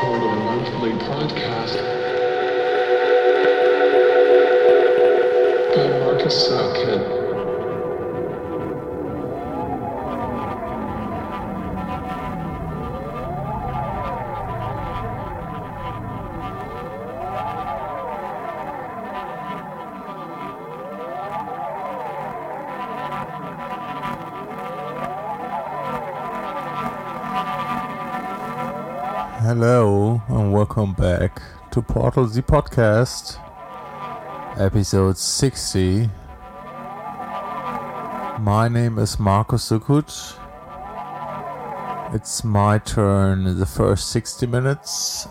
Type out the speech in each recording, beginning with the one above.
a monthly podcast by Markus Suckut. Welcome back to Portal the Podcast, episode 60. My name is Markus Suckut. It's my turn in the first 60 minutes.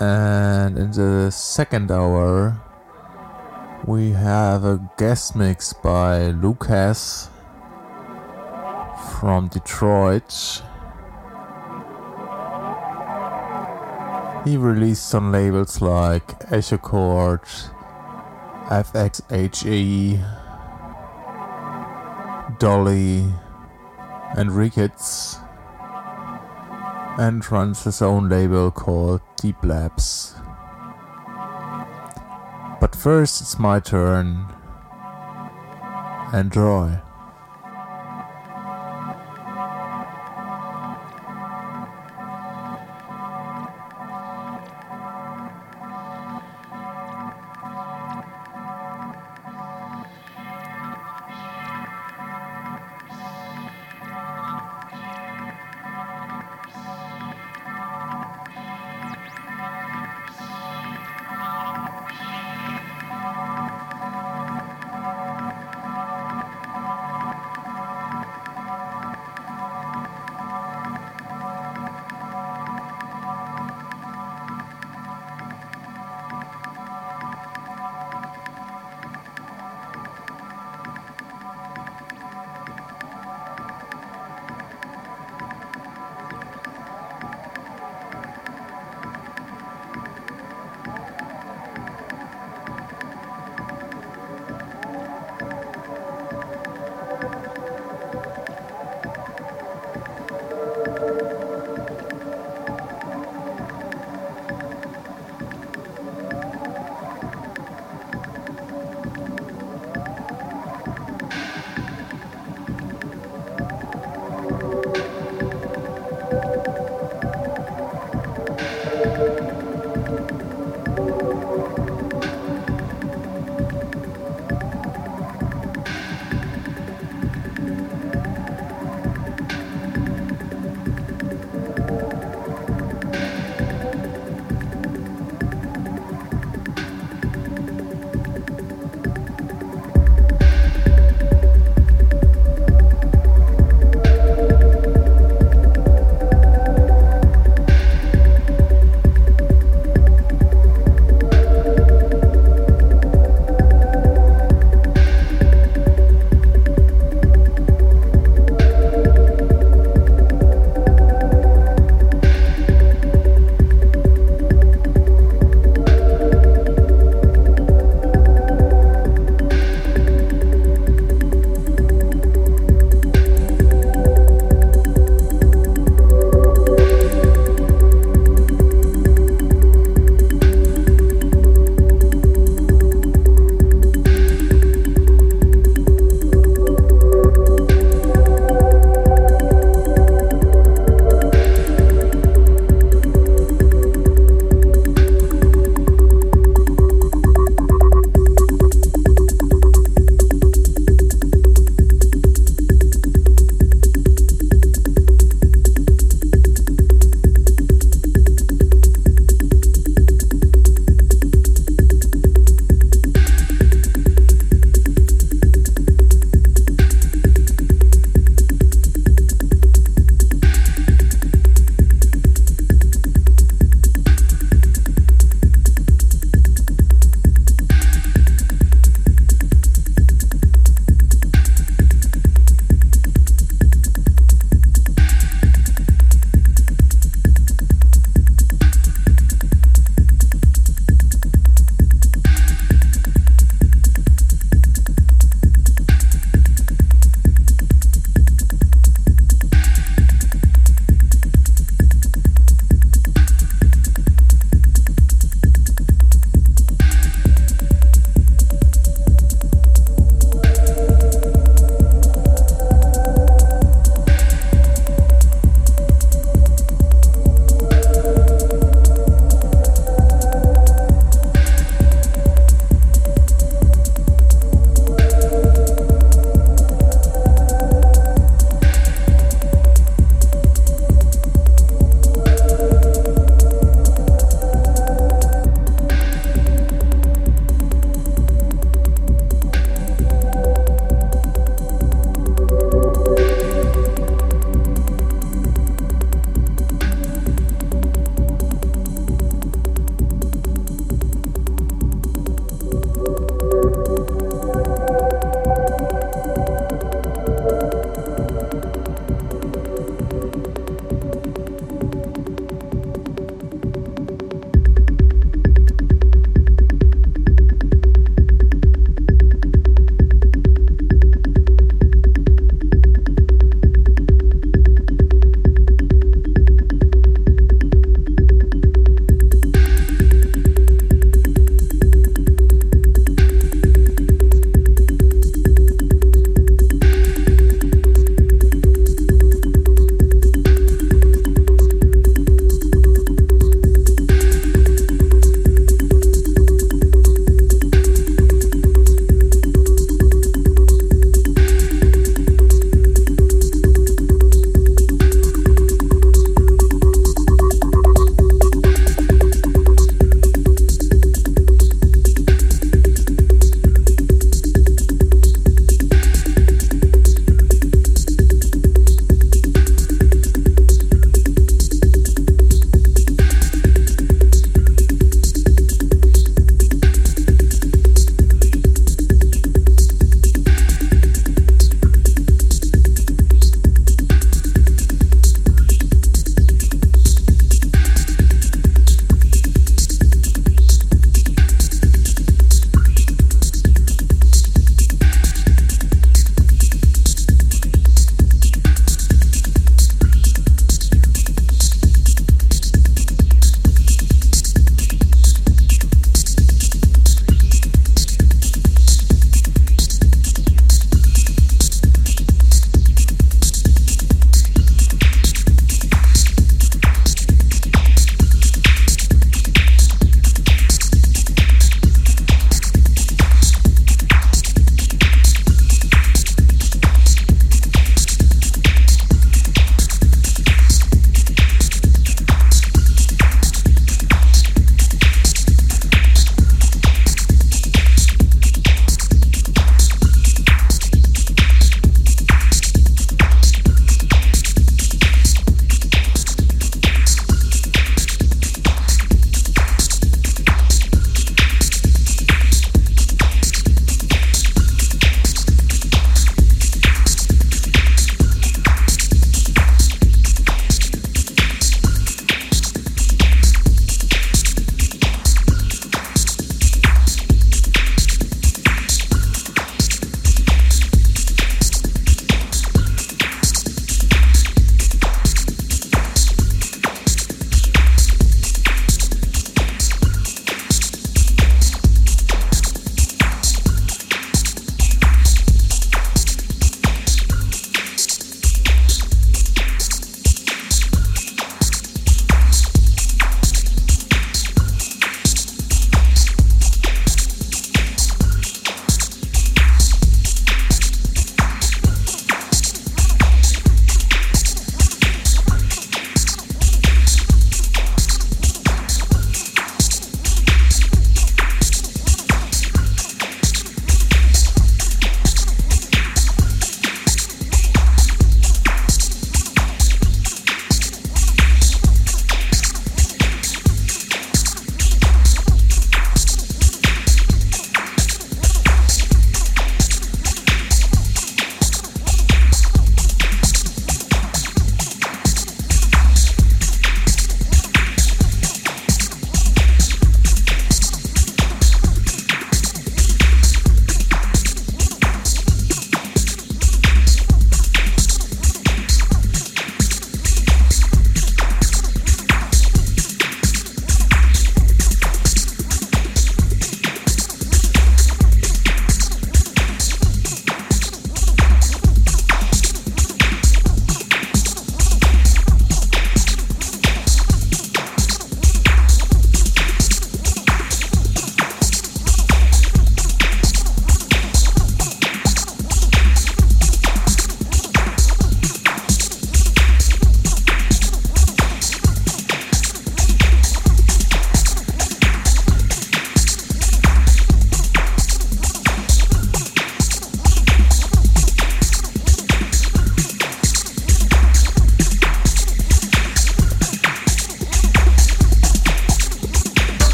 And in the second hour, we have a guest mix by Luke Hess from Detroit. He released on labels like Echocord, FXHE, Dolly, and Ricketts, and runs his own label called Deep Labs. But first, it's my turn. Enjoy.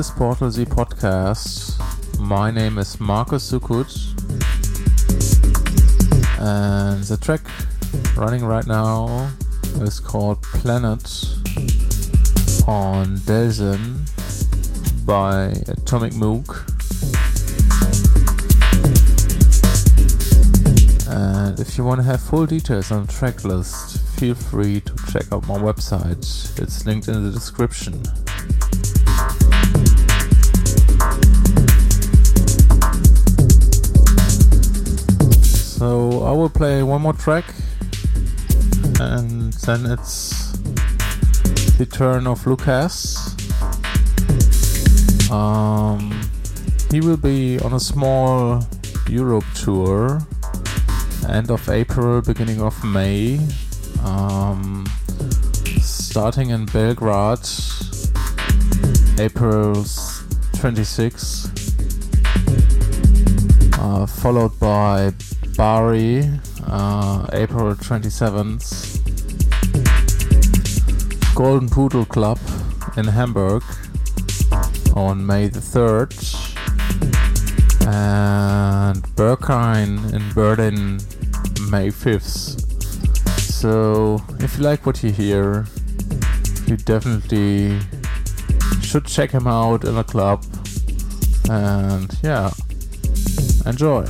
Is Portal Z Podcast. My name is Markus Suckut. And the track running right now is called Planet on Delzen by Atomic Moog. And if you want to have full details on the track list, feel free to check out my website. It's linked in the description. Will play one more track and then it's the turn of Luke Hess. Um, he will be on a small Europe tour end of April, beginning of May. Um, starting in Belgrade, April 26, uh, followed by Bari, uh, April 27th, Golden Pudel Club in Hamburg on May the 3rd, and Berghain in Berlin May 5th. So, if you like what you hear, you definitely should check him out in a club. And yeah, enjoy.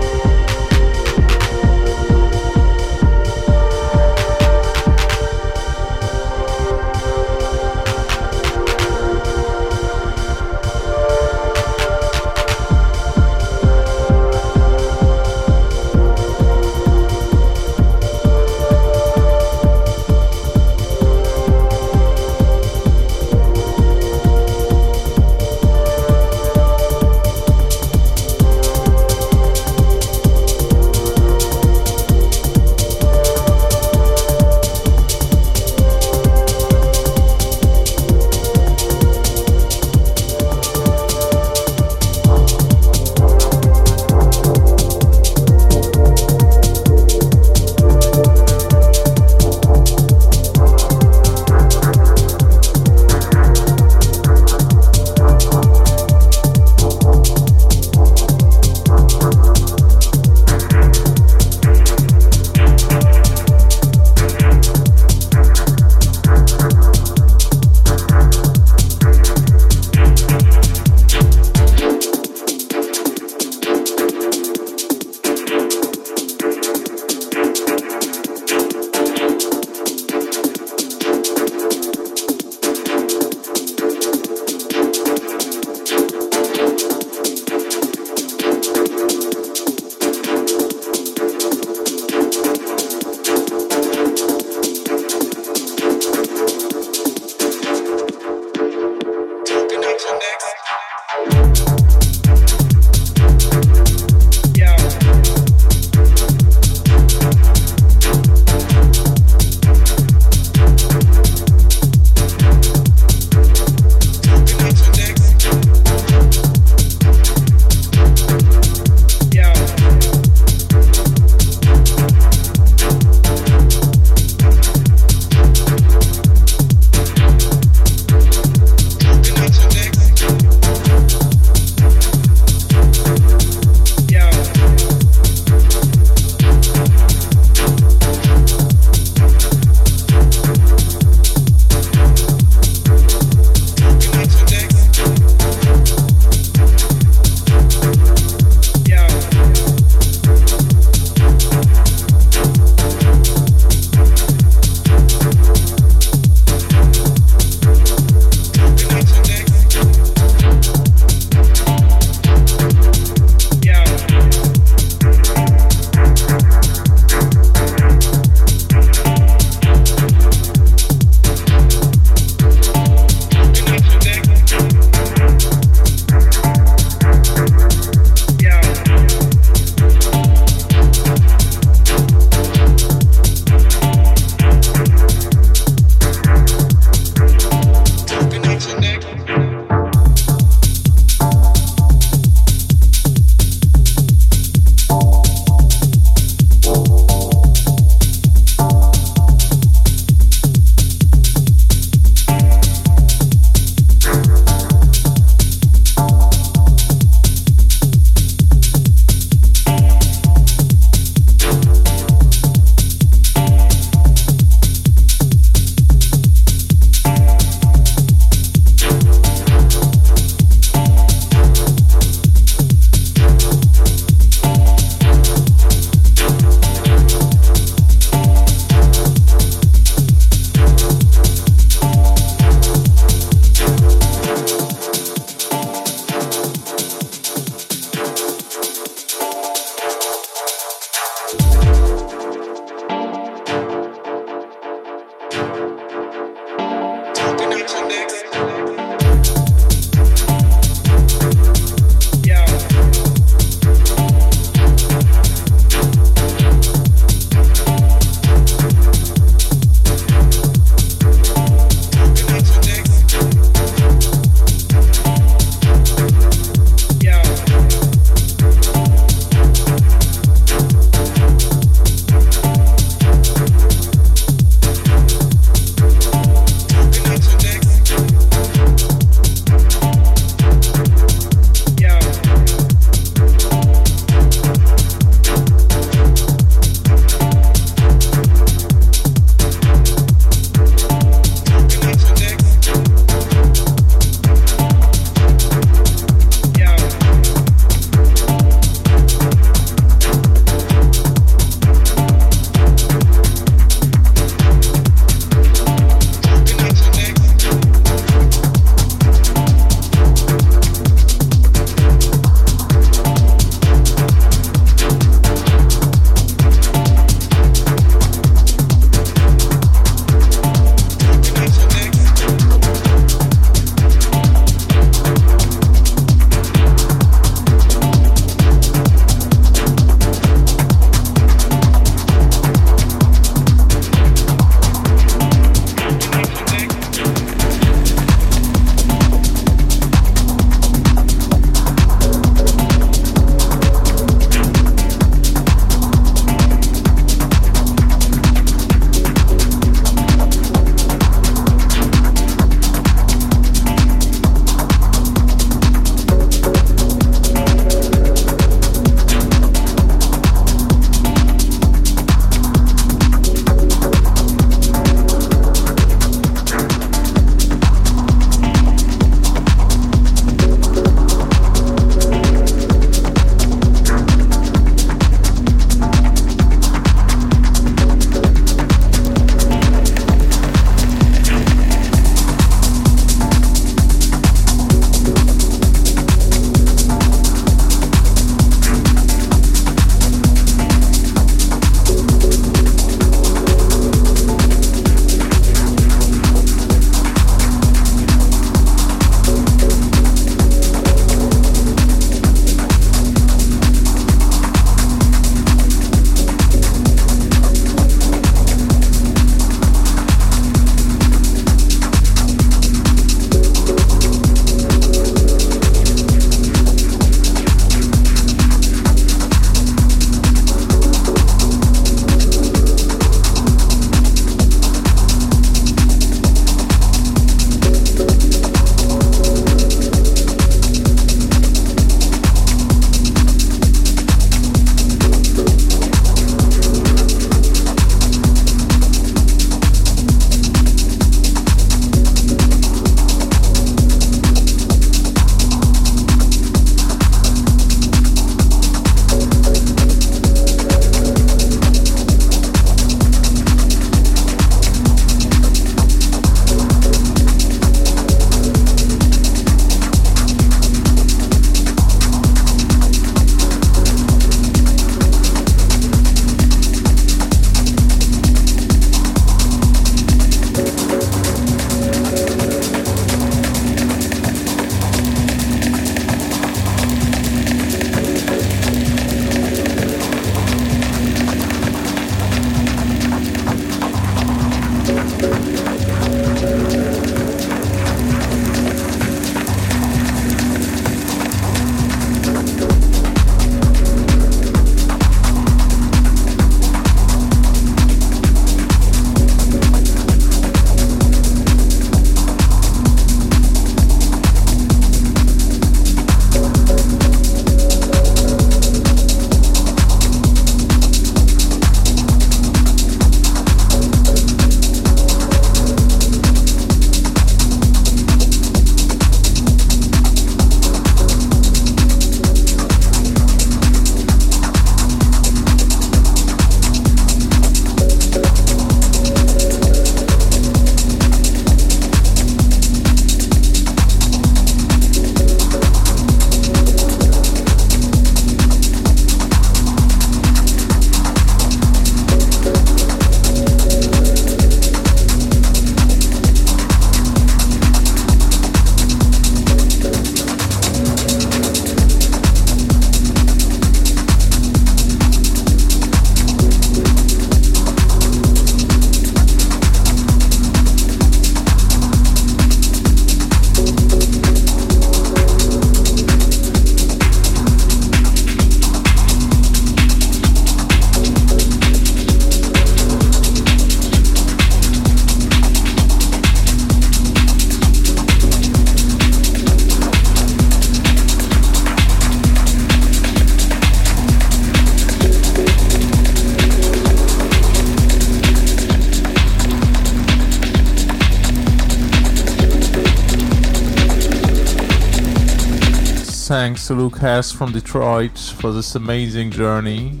To Luke Hess from Detroit for this amazing journey.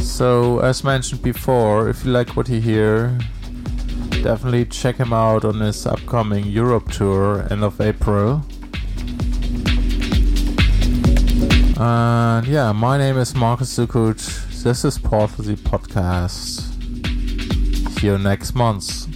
So, as mentioned before, if you like what you hear, definitely check him out on his upcoming Europe tour end of April. And yeah, my name is Markus Suckut. This is Portal the podcast. See you next month.